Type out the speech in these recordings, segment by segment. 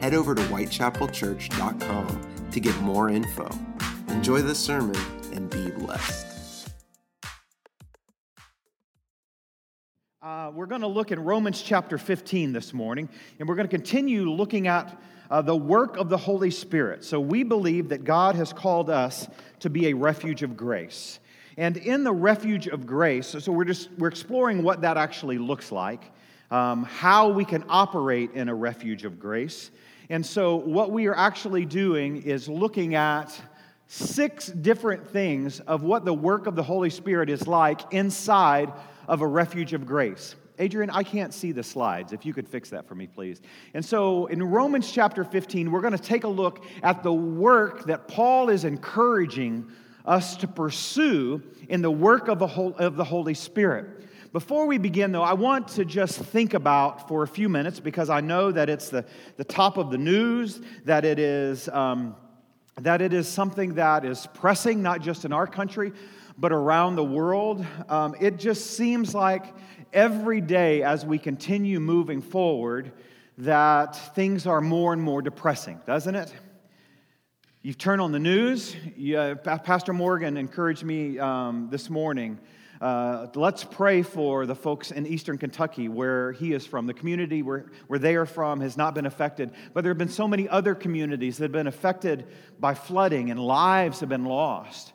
Head over to whitechapelchurch.com to get more info. Enjoy the sermon and be blessed. Uh, we're going to look in Romans chapter 15 this morning, and we're going to continue looking at uh, the work of the Holy Spirit. So, we believe that God has called us to be a refuge of grace. And in the refuge of grace, so we're just we're exploring what that actually looks like, um, how we can operate in a refuge of grace. And so, what we are actually doing is looking at six different things of what the work of the Holy Spirit is like inside of a refuge of grace. Adrian, I can't see the slides. If you could fix that for me, please. And so in Romans chapter 15, we're going to take a look at the work that Paul is encouraging us to pursue in the work of the, Holy Spirit. Before we begin, though, I want to just think about for a few minutes because I know that it's the, the top of the news, that it is. Um, that it is something that is pressing, not just in our country, but around the world. Um, it just seems like every day as we continue moving forward, that things are more and more depressing, doesn't it? You've turned on the news. You, uh, Pastor Morgan encouraged me um, this morning. Uh, let's pray for the folks in eastern Kentucky where he is from. The community where, where they are from has not been affected, but there have been so many other communities that have been affected by flooding and lives have been lost.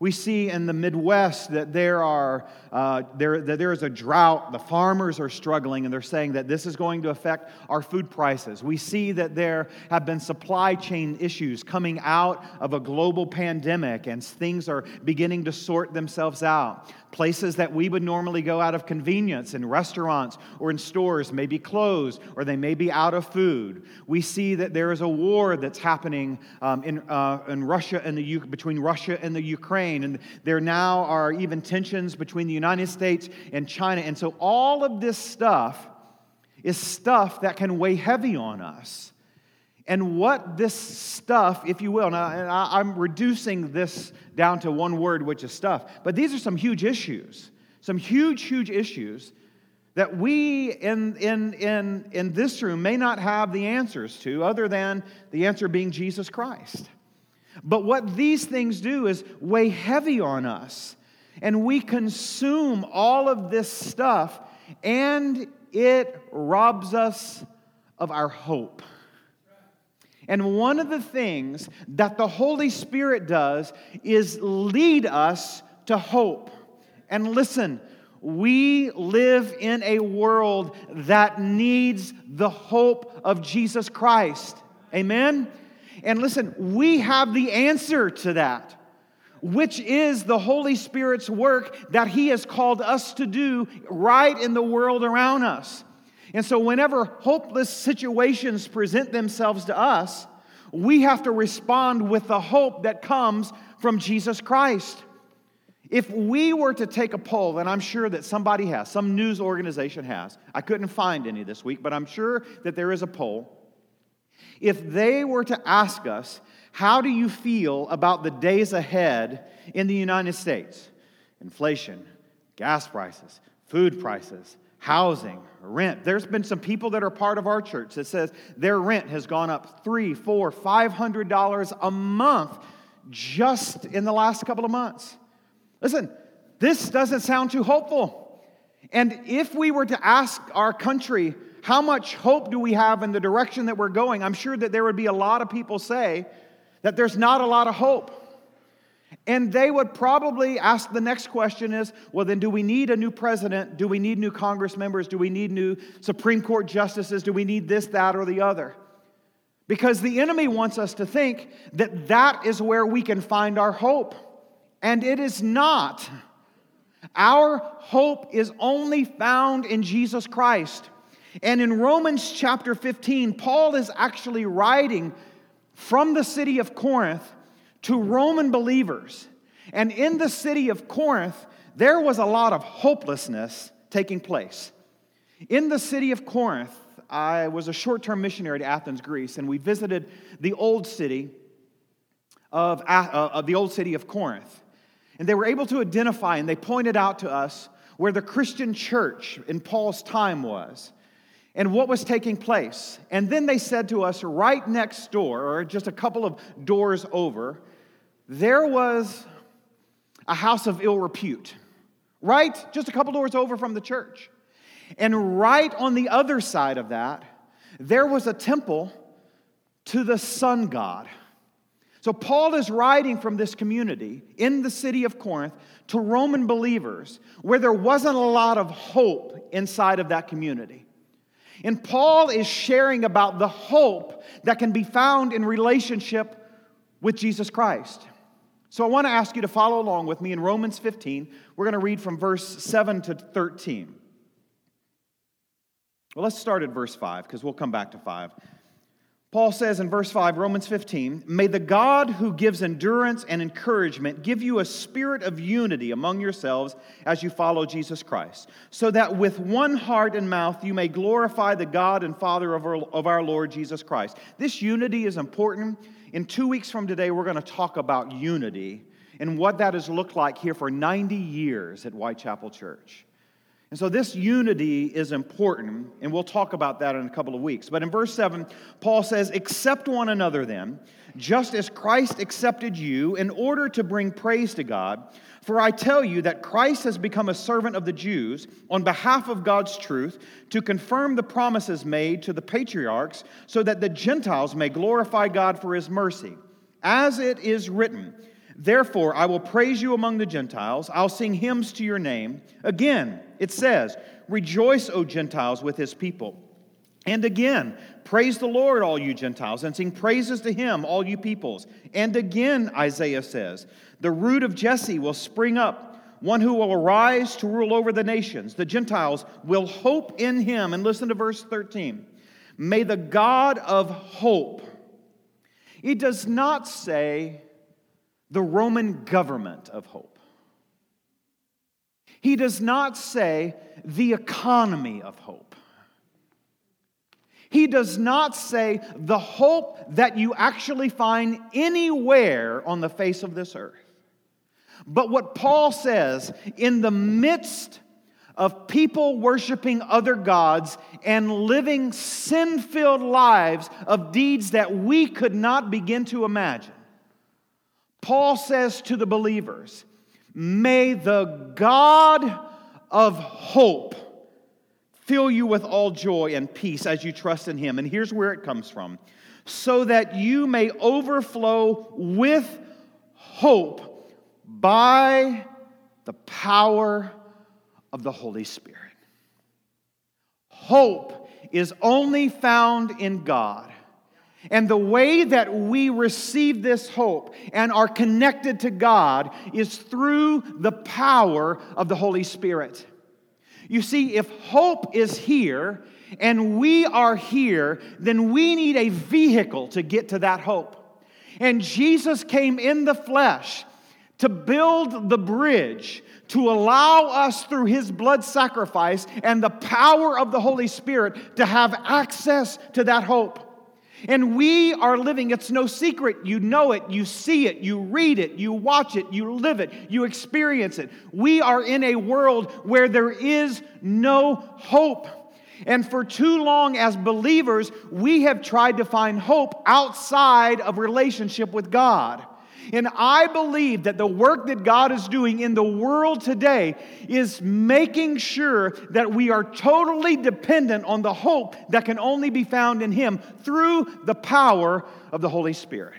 We see in the Midwest that there, are, uh, there, that there is a drought. The farmers are struggling, and they're saying that this is going to affect our food prices. We see that there have been supply chain issues coming out of a global pandemic, and things are beginning to sort themselves out. Places that we would normally go out of convenience in restaurants or in stores may be closed or they may be out of food. We see that there is a war that's happening um, in, uh, in Russia and the, between Russia and the Ukraine. And there now are even tensions between the United States and China. And so all of this stuff is stuff that can weigh heavy on us. And what this stuff, if you will, and, I, am reducing this down to one word, which is stuff, but these are some huge issues, some huge, huge issues that we in, in, in, in this room may not have the answers to, other than the answer being Jesus Christ. But what these things do is weigh heavy on us, and we consume all of this stuff, and it robs us of our hope. And one of the things that the Holy Spirit does is lead us to hope. And listen, we live in a world that needs the hope of Jesus Christ. Amen? And listen, we have the answer to that, which is the Holy Spirit's work that He has called us to do right in the world around us. And so, whenever hopeless situations present themselves to us, we have to respond with the hope that comes from Jesus Christ. If we were to take a poll, and I'm sure that somebody has, some news organization has, I couldn't find any this week, but I'm sure that there is a poll. If they were to ask us, how do you feel about the days ahead in the United States? Inflation, gas prices, food prices, housing, rent. There's been some people that are part of our church that says their rent has gone up three, four, five hundred dollars a month just in the last couple of months. Listen, this doesn't sound too hopeful. And if we were to ask our country, how much hope do we have in the direction that we're going? I'm sure that there would be a lot of people say that there's not a lot of hope. And they would probably ask the next question is, well, then do we need a new president? Do we need new Congress members? Do we need new Supreme Court justices? Do we need this, that, or the other? Because the enemy wants us to think that that is where we can find our hope. And it is not. Our hope is only found in Jesus Christ. And in Romans chapter 15, Paul is actually writing from the city of Corinth to Roman believers. And in the city of Corinth, there was a lot of hopelessness taking place. In the city of Corinth, I was a short term missionary to Athens, Greece, and we visited the old city of, uh, of the old city of Corinth. And they were able to identify and they pointed out to us where the Christian church in Paul's time was and what was taking place. And then they said to us, right next door, or just a couple of doors over, there was a house of ill repute, right? Just a couple doors over from the church. And right on the other side of that, there was a temple to the sun god. So, Paul is writing from this community in the city of Corinth to Roman believers where there wasn't a lot of hope inside of that community. And Paul is sharing about the hope that can be found in relationship with Jesus Christ. So I want to ask you to follow along with me in Romans 15. We're going to read from verse 7 to 13. Well, let's start at verse 5 because we'll come back to 5. Paul says in verse 5, Romans 15, May the God who gives endurance and encouragement give you a spirit of unity among yourselves as you follow Jesus Christ, so that with one heart and mouth you may glorify the God and Father of our, of our Lord Jesus Christ. This unity is important. In two weeks from today, we're going to talk about unity and what that has looked like here for 90 years at Whitechapel Church. And so this unity is important, and we'll talk about that in a couple of weeks. But in verse 7, Paul says, Accept one another then, just as Christ accepted you, in order to bring praise to God. For I tell you that Christ has become a servant of the Jews on behalf of God's truth to confirm the promises made to the patriarchs, so that the Gentiles may glorify God for his mercy. As it is written, Therefore, I will praise you among the Gentiles. I'll sing hymns to your name. Again, it says, Rejoice, O Gentiles, with his people. And again, praise the Lord, all you Gentiles, and sing praises to him, all you peoples. And again, Isaiah says, The root of Jesse will spring up, one who will arise to rule over the nations. The Gentiles will hope in him. And listen to verse 13. May the God of hope, it does not say, the Roman government of hope. He does not say the economy of hope. He does not say the hope that you actually find anywhere on the face of this earth. But what Paul says, in the midst of people worshiping other gods and living sin filled lives of deeds that we could not begin to imagine, Paul says to the believers, May the God of hope fill you with all joy and peace as you trust in him. And here's where it comes from so that you may overflow with hope by the power of the Holy Spirit. Hope is only found in God. And the way that we receive this hope and are connected to God is through the power of the Holy Spirit. You see, if hope is here and we are here, then we need a vehicle to get to that hope. And Jesus came in the flesh to build the bridge to allow us through his blood sacrifice and the power of the Holy Spirit to have access to that hope. And we are living, it's no secret. You know it, you see it, you read it, you watch it, you live it, you experience it. We are in a world where there is no hope. And for too long, as believers, we have tried to find hope outside of relationship with God. And I believe that the work that God is doing in the world today is making sure that we are totally dependent on the hope that can only be found in Him through the power of the Holy Spirit.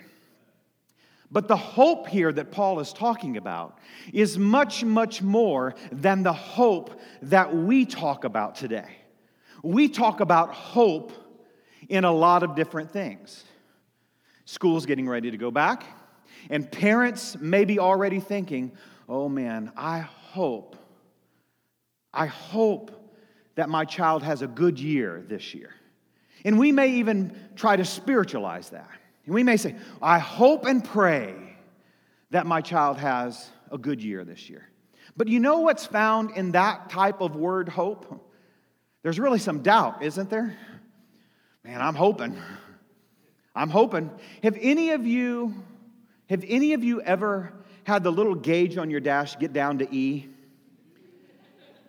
But the hope here that Paul is talking about is much, much more than the hope that we talk about today. We talk about hope in a lot of different things. School's getting ready to go back. And parents may be already thinking, oh man, I hope, I hope that my child has a good year this year. And we may even try to spiritualize that. And we may say, I hope and pray that my child has a good year this year. But you know what's found in that type of word, hope? There's really some doubt, isn't there? Man, I'm hoping. I'm hoping. Have any of you have any of you ever had the little gauge on your dash get down to E?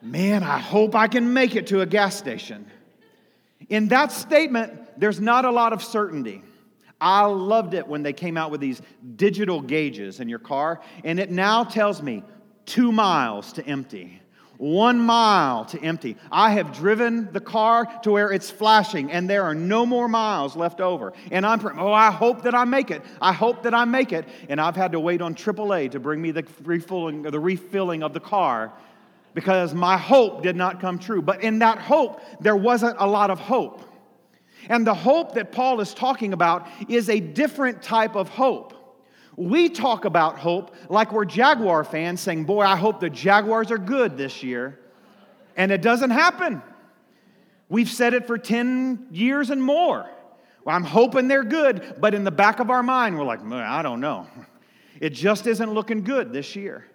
Man, I hope I can make it to a gas station. In that statement, there's not a lot of certainty. I loved it when they came out with these digital gauges in your car, and it now tells me two miles to empty one mile to empty. I have driven the car to where it's flashing and there are no more miles left over. And I'm, oh, I hope that I make it. I hope that I make it. And I've had to wait on AAA to bring me the refilling, the refilling of the car because my hope did not come true. But in that hope, there wasn't a lot of hope. And the hope that Paul is talking about is a different type of hope. We talk about hope like we're Jaguar fans saying, Boy, I hope the Jaguars are good this year. And it doesn't happen. We've said it for 10 years and more. Well, I'm hoping they're good, but in the back of our mind, we're like, I don't know. It just isn't looking good this year.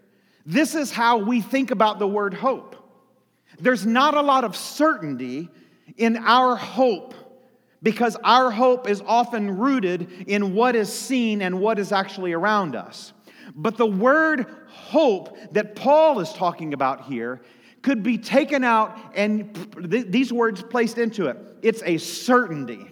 This is how we think about the word hope. There's not a lot of certainty in our hope because our hope is often rooted in what is seen and what is actually around us. But the word hope that Paul is talking about here could be taken out and th- these words placed into it. It's a certainty.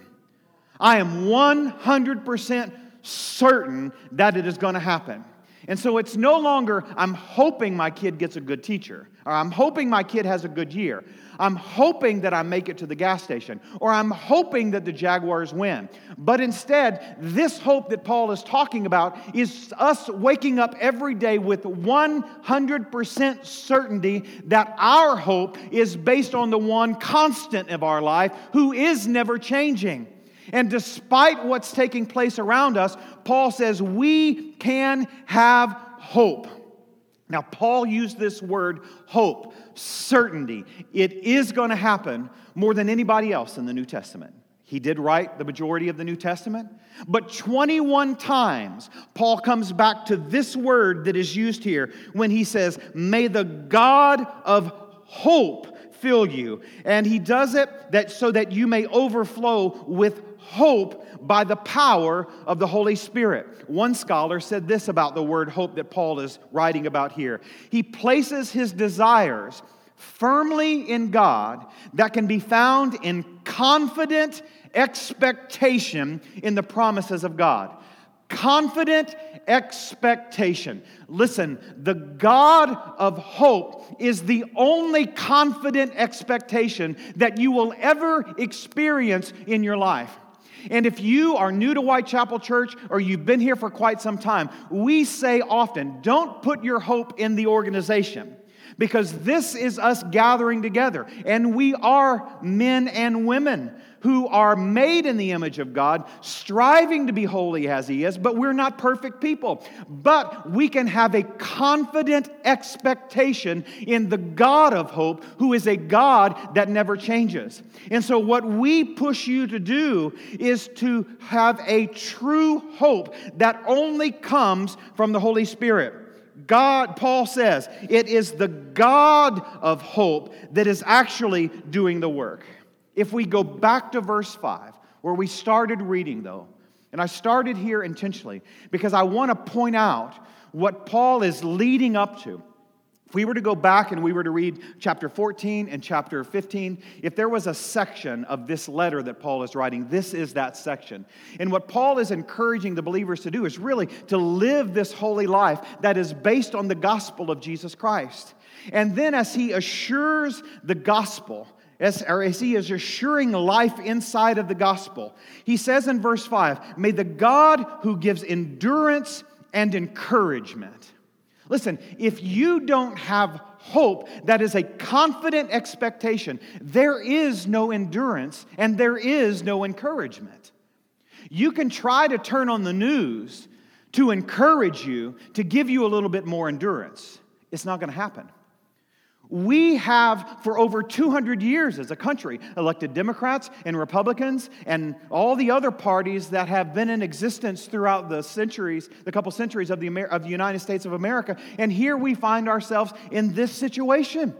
I am 100% certain that it is going to happen. And so it's no longer, I'm hoping my kid gets a good teacher, or I'm hoping my kid has a good year. I'm hoping that I make it to the gas station, or I'm hoping that the Jaguars win. But instead, this hope that Paul is talking about is us waking up every day with 100% certainty that our hope is based on the one constant of our life who is never changing. And despite what's taking place around us, Paul says we can have hope. Now, Paul used this word hope, certainty. It is going to happen more than anybody else in the New Testament. He did write the majority of the New Testament, but 21 times Paul comes back to this word that is used here when he says, May the God of hope fill you. And he does it that so that you may overflow with hope by the power of the Holy Spirit. One scholar said this about the word hope that Paul is writing about here. He places his desires firmly in God that can be found in confident expectation in the promises of God. Confident expectation. Listen, the God of hope is the only confident expectation that you will ever experience in your life. And if you are new to Whitechapel Church or you've been here for quite some time, we say often don't put your hope in the organization because this is us gathering together. And we are men and women who are made in the image of God, striving to be holy as He is, but we're not perfect people. But we can have a confident expectation in the God of hope, who is a God that never changes. And so, what we push you to do is to have a true hope that only comes from the Holy Spirit. God, Paul says, it is the God of hope that is actually doing the work. If we go back to verse 5, where we started reading, though, and I started here intentionally because I want to point out what Paul is leading up to. If we were to go back and we were to read chapter 14 and chapter 15, if there was a section of this letter that Paul is writing, this is that section. And what Paul is encouraging the believers to do is really to live this holy life that is based on the gospel of Jesus Christ. And then as he assures the gospel, he is assuring life inside of the gospel. He says in verse 5 May the God who gives endurance and encouragement. Listen, if you don't have hope that is a confident expectation, there is no endurance and there is no encouragement. You can try to turn on the news to encourage you, to give you a little bit more endurance. It's not going to happen. We have, for over 200 years as a country, elected Democrats and Republicans and all the other parties that have been in existence throughout the centuries, the couple centuries of the, Amer- of the United States of America. And here we find ourselves in this situation.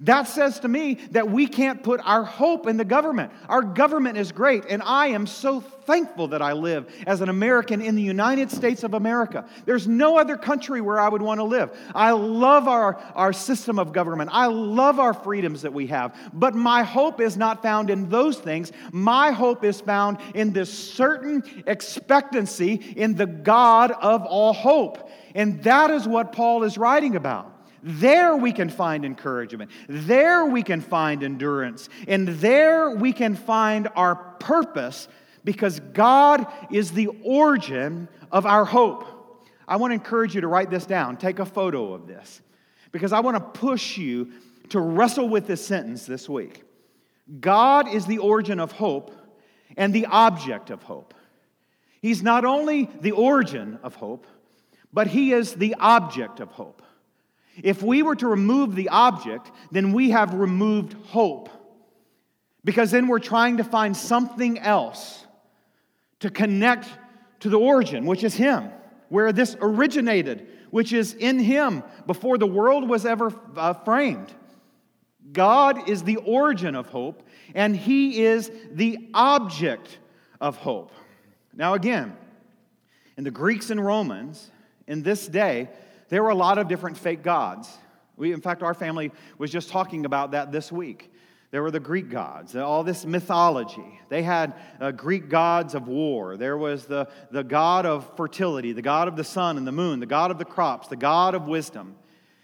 That says to me that we can't put our hope in the government. Our government is great, and I am so thankful that I live as an American in the United States of America. There's no other country where I would want to live. I love our, our system of government, I love our freedoms that we have, but my hope is not found in those things. My hope is found in this certain expectancy in the God of all hope. And that is what Paul is writing about. There we can find encouragement. There we can find endurance. And there we can find our purpose because God is the origin of our hope. I want to encourage you to write this down. Take a photo of this because I want to push you to wrestle with this sentence this week. God is the origin of hope and the object of hope. He's not only the origin of hope, but He is the object of hope. If we were to remove the object, then we have removed hope. Because then we're trying to find something else to connect to the origin, which is Him, where this originated, which is in Him before the world was ever uh, framed. God is the origin of hope, and He is the object of hope. Now, again, in the Greeks and Romans, in this day, there were a lot of different fake gods. We, in fact, our family was just talking about that this week. There were the Greek gods, all this mythology. They had uh, Greek gods of war. There was the, the god of fertility, the god of the sun and the moon, the god of the crops, the god of wisdom.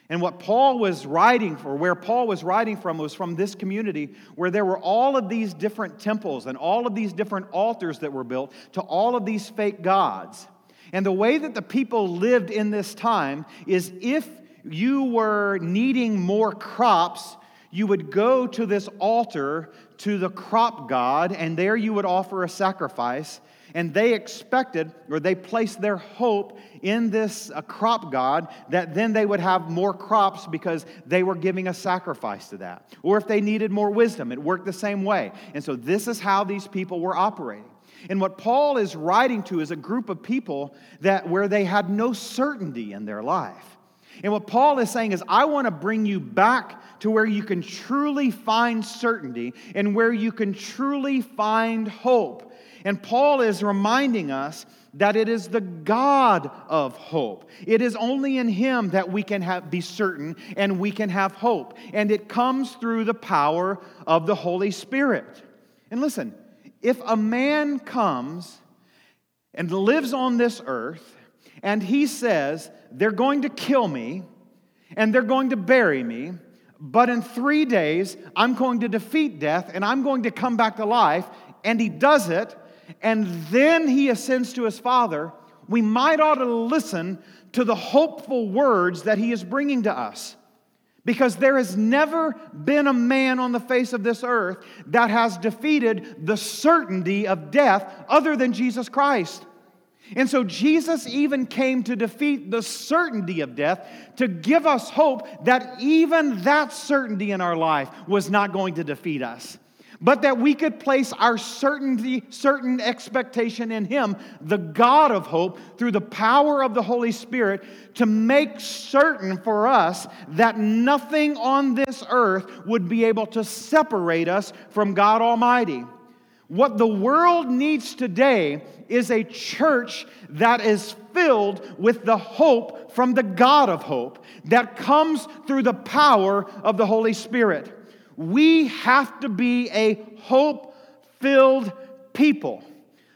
And what Paul was writing for, where Paul was writing from, was from this community where there were all of these different temples and all of these different altars that were built to all of these fake gods. And the way that the people lived in this time is if you were needing more crops, you would go to this altar to the crop god, and there you would offer a sacrifice. And they expected, or they placed their hope in this uh, crop god, that then they would have more crops because they were giving a sacrifice to that. Or if they needed more wisdom, it worked the same way. And so this is how these people were operating. And what Paul is writing to is a group of people that where they had no certainty in their life. And what Paul is saying is, I want to bring you back to where you can truly find certainty and where you can truly find hope. And Paul is reminding us that it is the God of hope. It is only in Him that we can have, be certain and we can have hope. And it comes through the power of the Holy Spirit. And listen, if a man comes and lives on this earth and he says, they're going to kill me and they're going to bury me, but in three days I'm going to defeat death and I'm going to come back to life, and he does it, and then he ascends to his Father, we might ought to listen to the hopeful words that he is bringing to us. Because there has never been a man on the face of this earth that has defeated the certainty of death other than Jesus Christ. And so Jesus even came to defeat the certainty of death to give us hope that even that certainty in our life was not going to defeat us but that we could place our certainty, certain expectation in Him, the God of hope, through the power of the Holy Spirit, to make certain for us that nothing on this earth would be able to separate us from God Almighty. What the world needs today is a church that is filled with the hope from the God of hope that comes through the power of the Holy Spirit. We have to be a hope filled people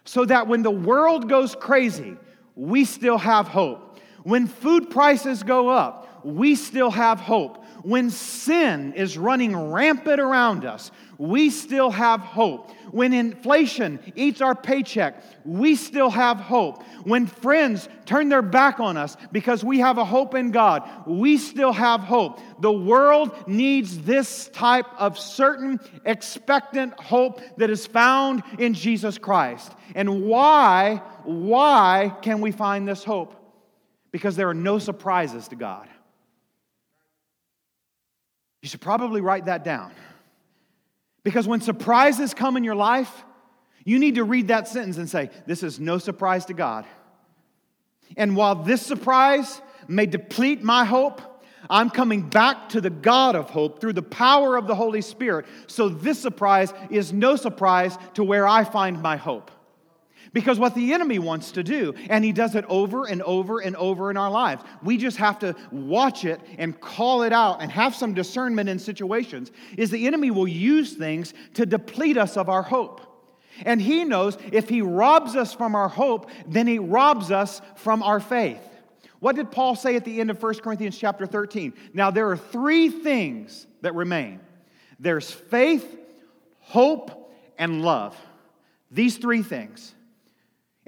so that when the world goes crazy, we still have hope. When food prices go up, we still have hope. When sin is running rampant around us, we still have hope. When inflation eats our paycheck, we still have hope. When friends turn their back on us because we have a hope in God, we still have hope. The world needs this type of certain, expectant hope that is found in Jesus Christ. And why, why can we find this hope? Because there are no surprises to God. You should probably write that down. Because when surprises come in your life, you need to read that sentence and say, This is no surprise to God. And while this surprise may deplete my hope, I'm coming back to the God of hope through the power of the Holy Spirit. So this surprise is no surprise to where I find my hope. Because what the enemy wants to do, and he does it over and over and over in our lives, we just have to watch it and call it out and have some discernment in situations, is the enemy will use things to deplete us of our hope. And he knows if he robs us from our hope, then he robs us from our faith. What did Paul say at the end of 1 Corinthians chapter 13? Now, there are three things that remain there's faith, hope, and love. These three things.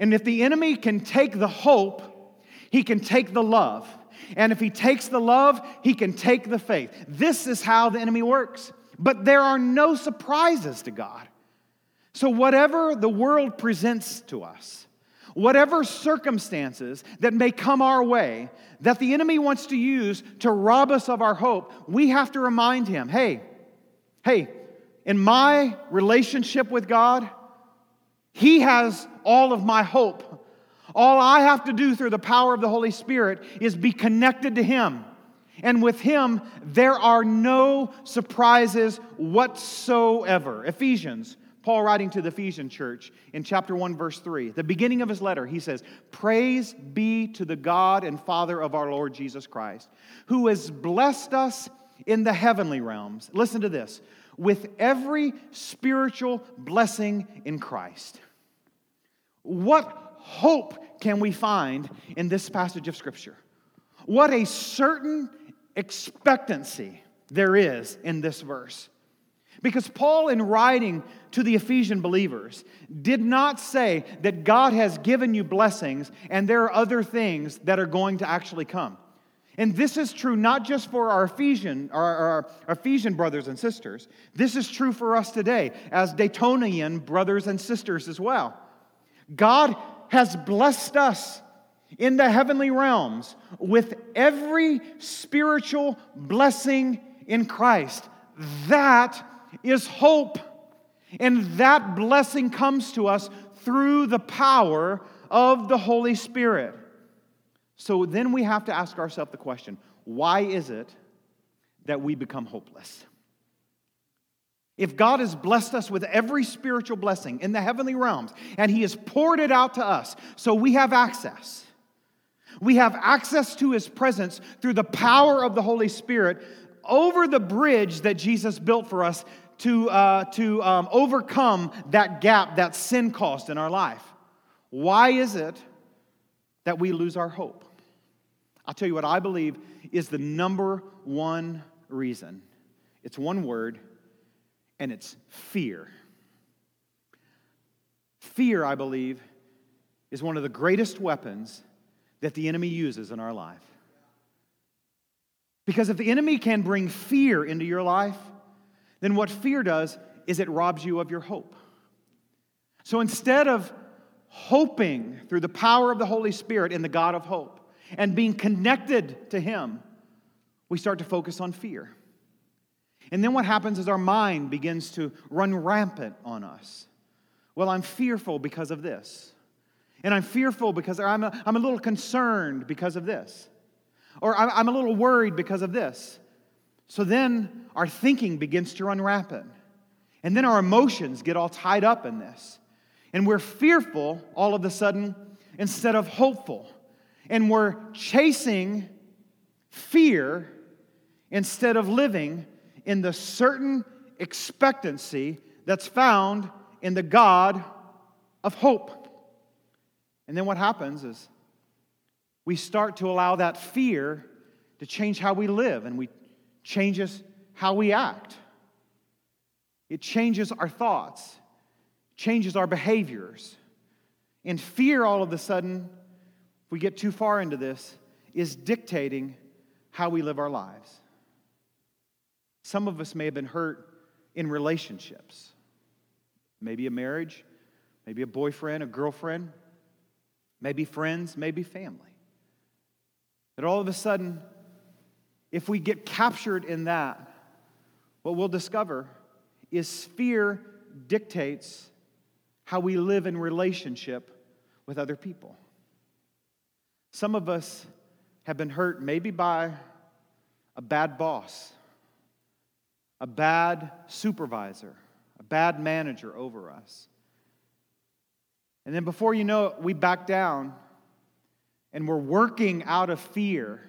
And if the enemy can take the hope, he can take the love. And if he takes the love, he can take the faith. This is how the enemy works. But there are no surprises to God. So, whatever the world presents to us, whatever circumstances that may come our way that the enemy wants to use to rob us of our hope, we have to remind him hey, hey, in my relationship with God, he has all of my hope. All I have to do through the power of the Holy Spirit is be connected to Him. And with Him, there are no surprises whatsoever. Ephesians, Paul writing to the Ephesian church in chapter 1, verse 3, the beginning of his letter, he says, Praise be to the God and Father of our Lord Jesus Christ, who has blessed us in the heavenly realms. Listen to this with every spiritual blessing in Christ. What hope can we find in this passage of Scripture? What a certain expectancy there is in this verse. Because Paul, in writing to the Ephesian believers, did not say that God has given you blessings and there are other things that are going to actually come. And this is true not just for our Ephesian, our, our, Ephesian brothers and sisters. This is true for us today as Daytonian brothers and sisters as well. God has blessed us in the heavenly realms with every spiritual blessing in Christ. That is hope. And that blessing comes to us through the power of the Holy Spirit. So then we have to ask ourselves the question why is it that we become hopeless? If God has blessed us with every spiritual blessing in the heavenly realms and He has poured it out to us, so we have access. We have access to His presence through the power of the Holy Spirit over the bridge that Jesus built for us to, uh, to um, overcome that gap that sin caused in our life. Why is it that we lose our hope? I'll tell you what I believe is the number one reason. It's one word and it's fear. Fear, I believe, is one of the greatest weapons that the enemy uses in our life. Because if the enemy can bring fear into your life, then what fear does is it robs you of your hope. So instead of hoping through the power of the Holy Spirit in the God of hope and being connected to Him, we start to focus on fear. And then what happens is our mind begins to run rampant on us. Well, I'm fearful because of this. And I'm fearful because I'm a, I'm a little concerned because of this. Or I'm, I'm a little worried because of this. So then our thinking begins to run rampant. And then our emotions get all tied up in this. And we're fearful all of a sudden instead of hopeful. And we're chasing fear instead of living in the certain expectancy that's found in the God of hope. And then what happens is we start to allow that fear to change how we live and we changes how we act. It changes our thoughts, changes our behaviors. And fear all of a sudden, we get too far into this, is dictating how we live our lives. Some of us may have been hurt in relationships, maybe a marriage, maybe a boyfriend, a girlfriend, maybe friends, maybe family. That all of a sudden, if we get captured in that, what we'll discover is fear dictates how we live in relationship with other people. Some of us have been hurt maybe by a bad boss, a bad supervisor, a bad manager over us. And then before you know it, we back down and we're working out of fear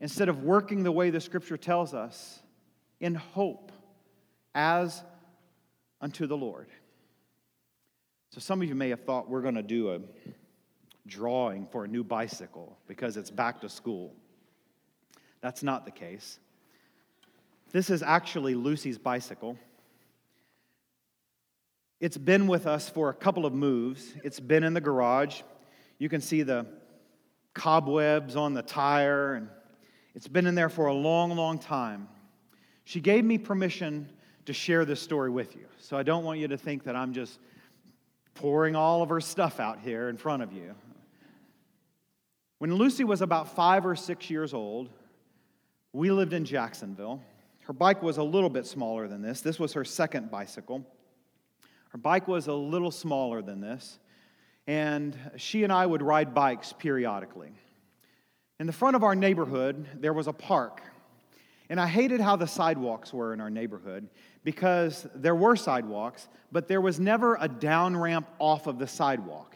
instead of working the way the scripture tells us in hope as unto the Lord. So some of you may have thought we're going to do a drawing for a new bicycle because it's back to school. That's not the case. This is actually Lucy's bicycle. It's been with us for a couple of moves. It's been in the garage. You can see the cobwebs on the tire, and it's been in there for a long, long time. She gave me permission to share this story with you. So I don't want you to think that I'm just pouring all of her stuff out here in front of you. When Lucy was about five or six years old, we lived in Jacksonville. Her bike was a little bit smaller than this. This was her second bicycle. Her bike was a little smaller than this, and she and I would ride bikes periodically. In the front of our neighborhood, there was a park and I hated how the sidewalks were in our neighborhood because there were sidewalks, but there was never a down ramp off of the sidewalk.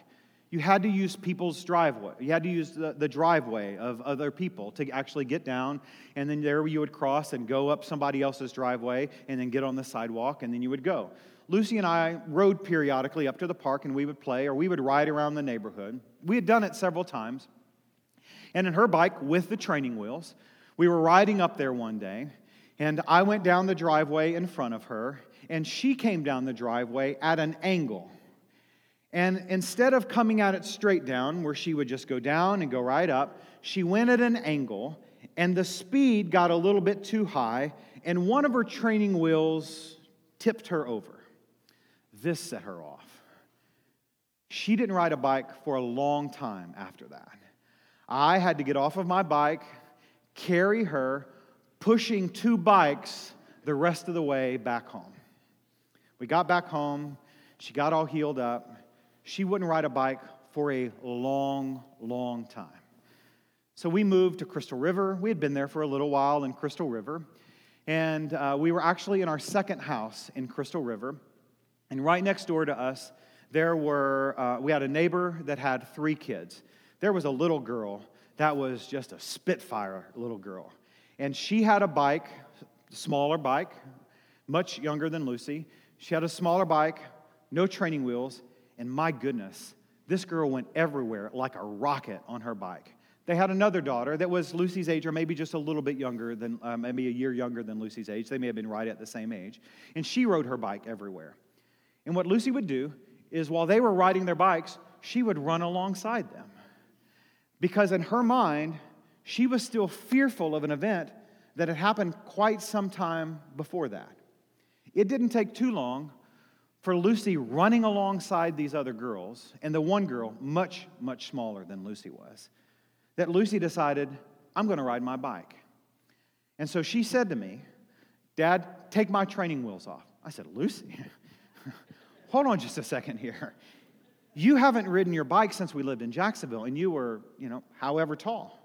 You had to use people's driveway. You had to use the, the driveway of other people to actually get down, and then there you would cross and go up somebody else's driveway and then get on the sidewalk, and then you would go. Lucy and I rode periodically up to the park and we would play or we would ride around the neighborhood. We had done it several times. And in her bike with the training wheels, we were riding up there one day, and I went down the driveway in front of her, and she came down the driveway at an angle. And instead of coming at it straight down, where she would just go down and go right up, she went at an angle, and the speed got a little bit too high, and one of her training wheels tipped her over. This set her off. She didn't ride a bike for a long time after that. I had to get off of my bike carry her, pushing two bikes the rest of the way back home. We got back home. She got all healed up. She wouldn't ride a bike for a long, long time. So we moved to Crystal River. We had been there for a little while in Crystal River. And uh, we were actually in our second house in Crystal River. And right next door to us, there were, uh, we had a neighbor that had three kids. There was a little girl that was just a spitfire little girl. And she had a bike, smaller bike, much younger than Lucy. She had a smaller bike, no training wheels, and my goodness, this girl went everywhere like a rocket on her bike. They had another daughter that was Lucy's age, or maybe just a little bit younger than, uh, maybe a year younger than Lucy's age. They may have been right at the same age. And she rode her bike everywhere. And what Lucy would do is while they were riding their bikes, she would run alongside them because in her mind, she was still fearful of an event that had happened quite some time before that. It didn't take too long for Lucy running alongside these other girls, and the one girl, much, much smaller than Lucy was, that Lucy decided, I'm going to ride my bike. And so she said to me, Dad, take my training wheels off. I said, Lucy, hold on just a second here. You haven't ridden your bike since we lived in Jacksonville, and you were, you know, however tall.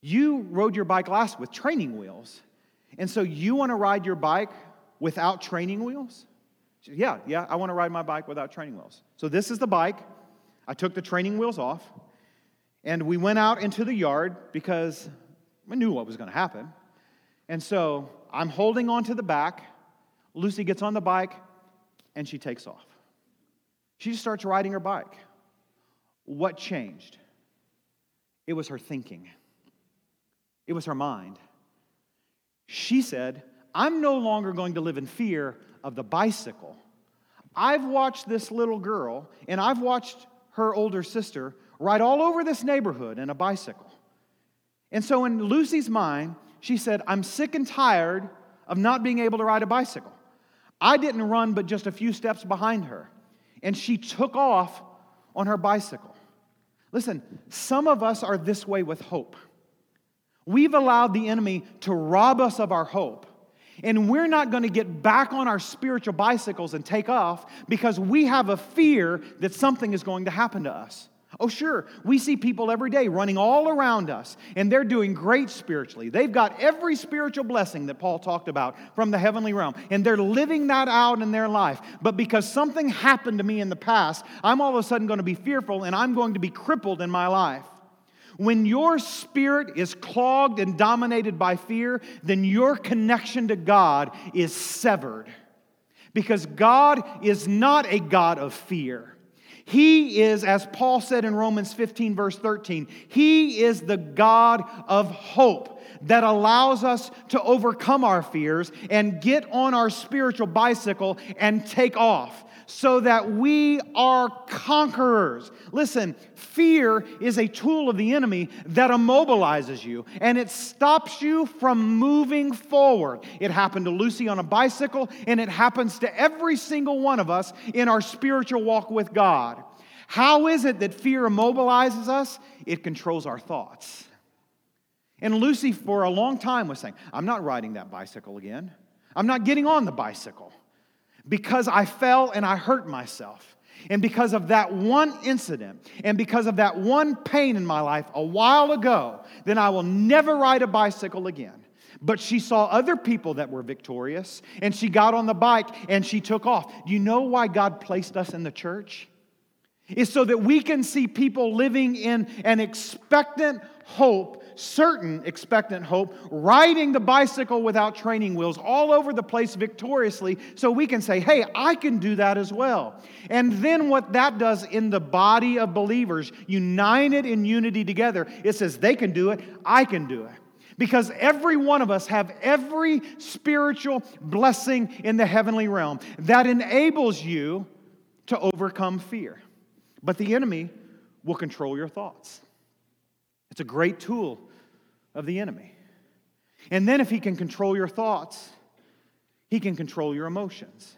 You rode your bike last with training wheels. And so you want to ride your bike without training wheels? Yeah, yeah, I want to ride my bike without training wheels. So this is the bike. I took the training wheels off, and we went out into the yard because I knew what was going to happen. And so I'm holding on to the back. Lucy gets on the bike, and she takes off. She just starts riding her bike. What changed? It was her thinking, it was her mind. She said, I'm no longer going to live in fear of the bicycle. I've watched this little girl and I've watched her older sister ride all over this neighborhood in a bicycle. And so, in Lucy's mind, she said, I'm sick and tired of not being able to ride a bicycle. I didn't run but just a few steps behind her and she took off on her bicycle. Listen, some of us are this way with hope. We've allowed the enemy to rob us of our hope. And we're not going to get back on our spiritual bicycles and take off because we have a fear that something is going to happen to us. Oh, sure, we see people every day running all around us, and they're doing great spiritually. They've got every spiritual blessing that Paul talked about from the heavenly realm, and they're living that out in their life. But because something happened to me in the past, I'm all of a sudden going to be fearful and I'm going to be crippled in my life. When your spirit is clogged and dominated by fear, then your connection to God is severed. Because God is not a God of fear. He is, as Paul said in Romans 15, verse 13, He is the God of hope that allows us to overcome our fears and get on our spiritual bicycle and take off so that we are conquerors. Listen, fear is a tool of the enemy that immobilizes you and it stops you from moving forward. It happened to Lucy on a bicycle, and it happens to every single one of us in our spiritual walk with God. How is it that fear immobilizes us? It controls our thoughts. And Lucy, for a long time, was saying, I'm not riding that bicycle again. I'm not getting on the bicycle because I fell and I hurt myself. And because of that one incident, and because of that one pain in my life a while ago, then I will never ride a bicycle again. But she saw other people that were victorious, and she got on the bike and she took off. Do you know why God placed us in the church? It's so that we can see people living in an expectant hope certain expectant hope, riding the bicycle without training wheels all over the place victoriously, so we can say, hey, I can do that as well. And then what that does in the body of believers, united in unity together, it says they can do it, I can do it. Because every one of us have every spiritual blessing in the heavenly realm that enables you to overcome fear. But the enemy will control your thoughts. It's a great tool of the enemy. And then, if he can control your thoughts, he can control your emotions.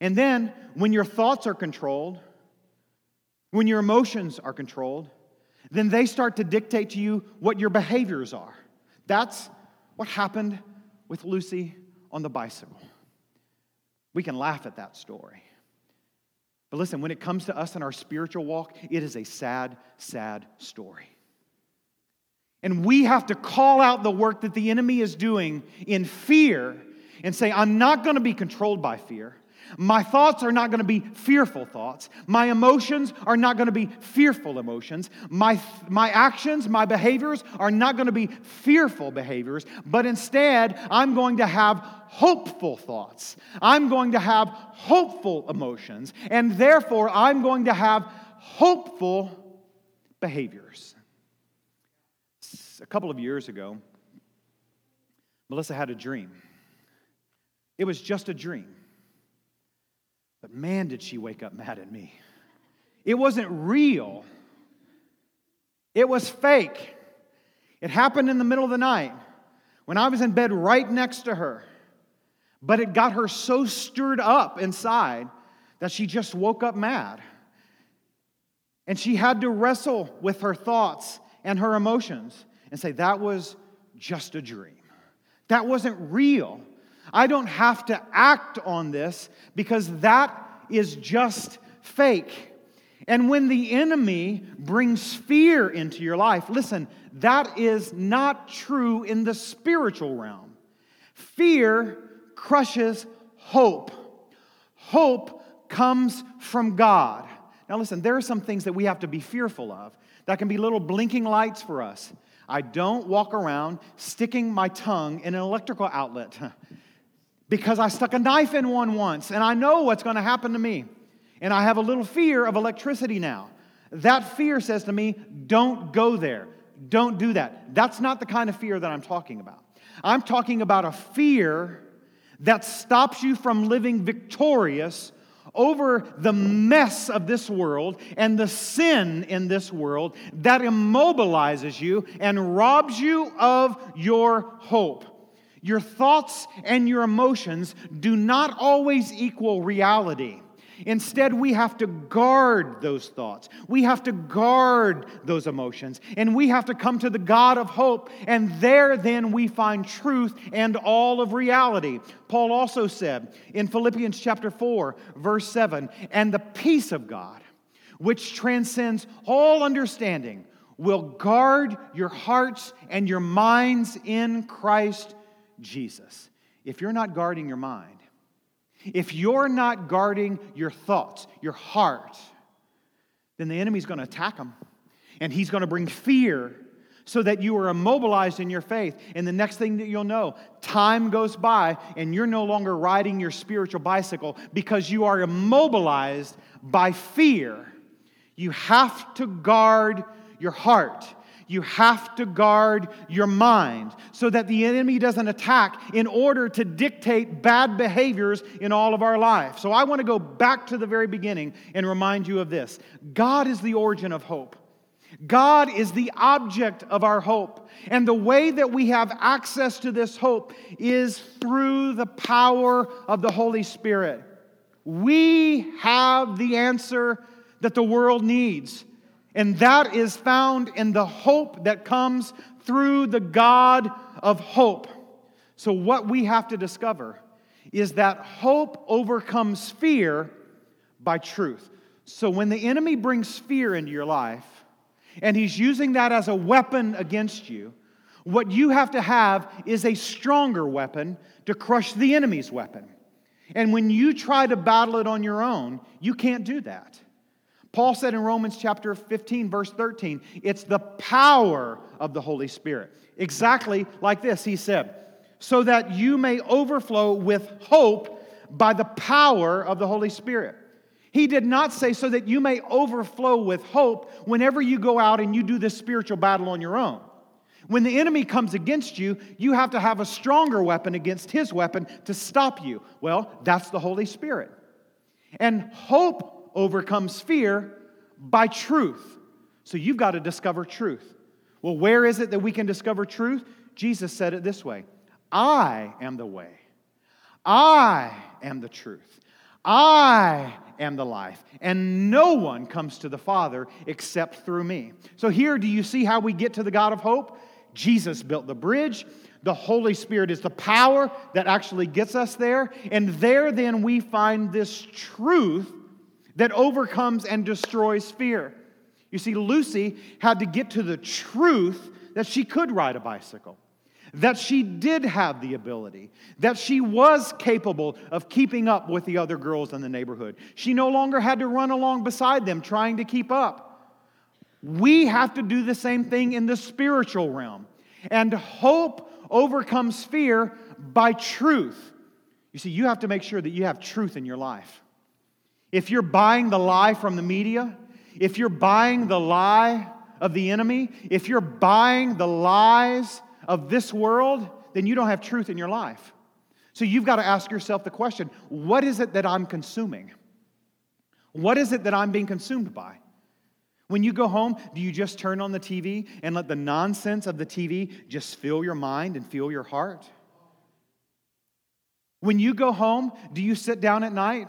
And then, when your thoughts are controlled, when your emotions are controlled, then they start to dictate to you what your behaviors are. That's what happened with Lucy on the bicycle. We can laugh at that story. But listen, when it comes to us in our spiritual walk, it is a sad, sad story. And we have to call out the work that the enemy is doing in fear and say, I'm not going to be controlled by fear. My thoughts are not going to be fearful thoughts. My emotions are not going to be fearful emotions. My, my actions, my behaviors are not going to be fearful behaviors, but instead, I'm going to have hopeful thoughts. I'm going to have hopeful emotions, and therefore, I'm going to have hopeful behaviors a couple of years ago, Melissa had a dream. It was just a dream. But man, did she wake up mad at me. It wasn't real, it was fake. It happened in the middle of the night when I was in bed right next to her. But it got her so stirred up inside that she just woke up mad. And she had to wrestle with her thoughts and her emotions and say, that was just a dream. That wasn't real. I don't have to act on this because that is just fake. And when the enemy brings fear into your life, listen, that is not true in the spiritual realm. Fear crushes hope. Hope comes from God. Now, listen, there are some things that we have to be fearful of that can be little blinking lights for us. I don't walk around sticking my tongue in an electrical outlet because I stuck a knife in one once and I know what's going to happen to me. And I have a little fear of electricity now. That fear says to me, don't go there. Don't do that. That's not the kind of fear that I'm talking about. I'm talking about a fear that stops you from living victorious over the mess of this world and the sin in this world that immobilizes you and robs you of your hope. Your thoughts and your emotions do not always equal reality. Instead, we have to guard those thoughts. We have to guard those emotions. And we have to come to the God of hope. And there, then, we find truth and all of reality. Paul also said in Philippians chapter 4, verse 7 And the peace of God, which transcends all understanding, will guard your hearts and your minds in Christ Jesus. If you're not guarding your mind, if you're not guarding your thoughts, your heart, then the enemy's going to attack them. And he's going to bring fear so that you are immobilized in your faith. And the next thing that you'll know, time goes by and you're no longer riding your spiritual bicycle because you are immobilized by fear. You have to guard your heart. You have to guard your mind so that the enemy doesn't attack in order to dictate bad behaviors in all of our life. So I want to go back to the very beginning and remind you of this God is the origin of hope. God is the object of our hope. And the way that we have access to this hope is through the power of the Holy Spirit. We have the answer that the world needs. And that is found in the hope that comes through the God of hope. So, what we have to discover is that hope overcomes fear by truth. So, when the enemy brings fear into your life, and he's using that as a weapon against you, what you have to have is a stronger weapon to crush the enemy's weapon. And when you try to battle it on your own, you can't do that. Paul said in Romans chapter 15, verse 13, it's the power of the Holy Spirit. Exactly like this, he said, so that you may overflow with hope by the power of the Holy Spirit. He did not say so that you may overflow with hope whenever you go out and you do this spiritual battle on your own. When the enemy comes against you, you have to have a stronger weapon against his weapon to stop you. Well, that's the Holy Spirit. And hope overcomes fear by truth. So you've got to discover truth. Well, where is it that we can discover truth? Jesus said it this way I am the way, I am the truth, I am the life, and no one comes to the Father except through me. So, here, do you see how we get to the God of hope? Jesus built the bridge. The Holy Spirit is the power that actually gets us there. And there, then, we find this truth that overcomes and destroys fear. You see, Lucy had to get to the truth that she could ride a bicycle, that she did have the ability, that she was capable of keeping up with the other girls in the neighborhood. She no longer had to run along beside them trying to keep up. We have to do the same thing in the spiritual realm. And hope overcomes fear by truth. You see, you have to make sure that you have truth in your life. If you're buying the lie from the media, if you're buying the lie of the enemy, if you're buying the lies of this world, then you don't have truth in your life. So you've got to ask yourself the question what is it that I'm consuming? What is it that I'm being consumed by? When you go home, do you just turn on the TV and let the nonsense of the TV just fill your mind and fill your heart? When you go home, do you sit down at night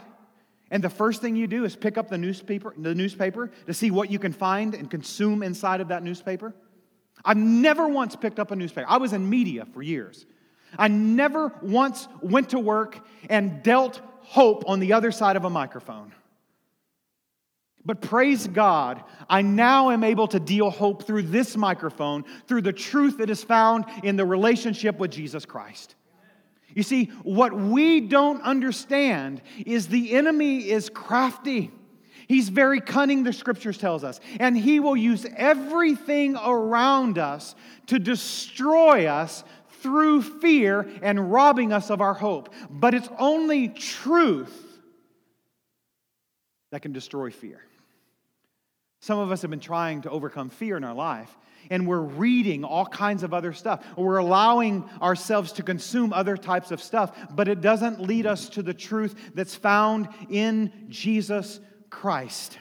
and the first thing you do is pick up the newspaper, the newspaper to see what you can find and consume inside of that newspaper. I've never once picked up a newspaper. I was in media for years. I never once went to work and dealt hope on the other side of a microphone. But praise God, I now am able to deal hope through this microphone, through the truth that is found in the relationship with Jesus Christ. You see, what we don't understand is the enemy is crafty. He's very cunning, the scriptures tells us, and he will use everything around us to destroy us through fear and robbing us of our hope. But it's only truth that can destroy fear. Some of us have been trying to overcome fear in our life, and we're reading all kinds of other stuff. We're allowing ourselves to consume other types of stuff, but it doesn't lead us to the truth that's found in Jesus Christ.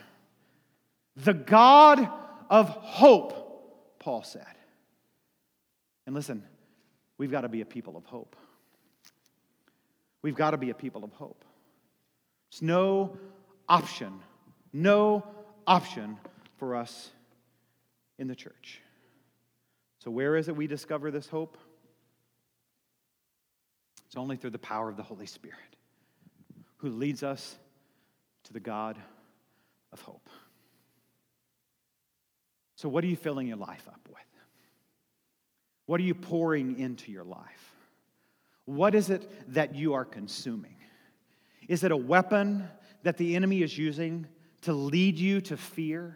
The God of hope, Paul said. And listen, we've got to be a people of hope. We've got to be a people of hope. It's no option, no option for us in the church. So, where is it we discover this hope? It's only through the power of the Holy Spirit who leads us to the God of hope. So, what are you filling your life up with? What are you pouring into your life? What is it that you are consuming? Is it a weapon that the enemy is using to lead you to fear?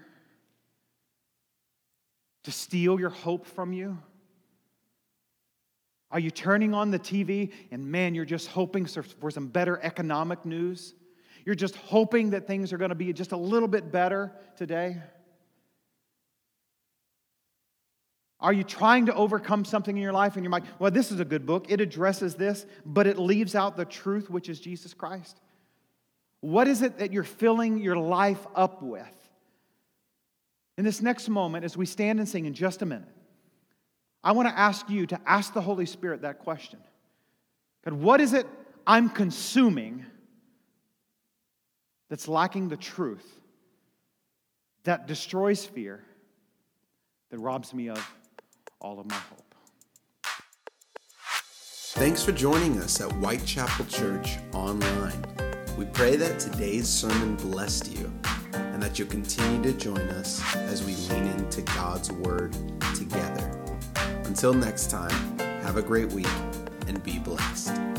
To steal your hope from you? Are you turning on the TV and man, you're just hoping for some better economic news? You're just hoping that things are going to be just a little bit better today? Are you trying to overcome something in your life and you're like, well, this is a good book. It addresses this, but it leaves out the truth, which is Jesus Christ? What is it that you're filling your life up with? In this next moment, as we stand and sing in just a minute, I want to ask you to ask the Holy Spirit that question God, what is it I'm consuming that's lacking the truth, that destroys fear, that robs me of all of my hope? Thanks for joining us at Whitechapel Church Online. We pray that today's sermon blessed you and that you'll continue to join us as we lean into God's Word together. Until next time, have a great week and be blessed.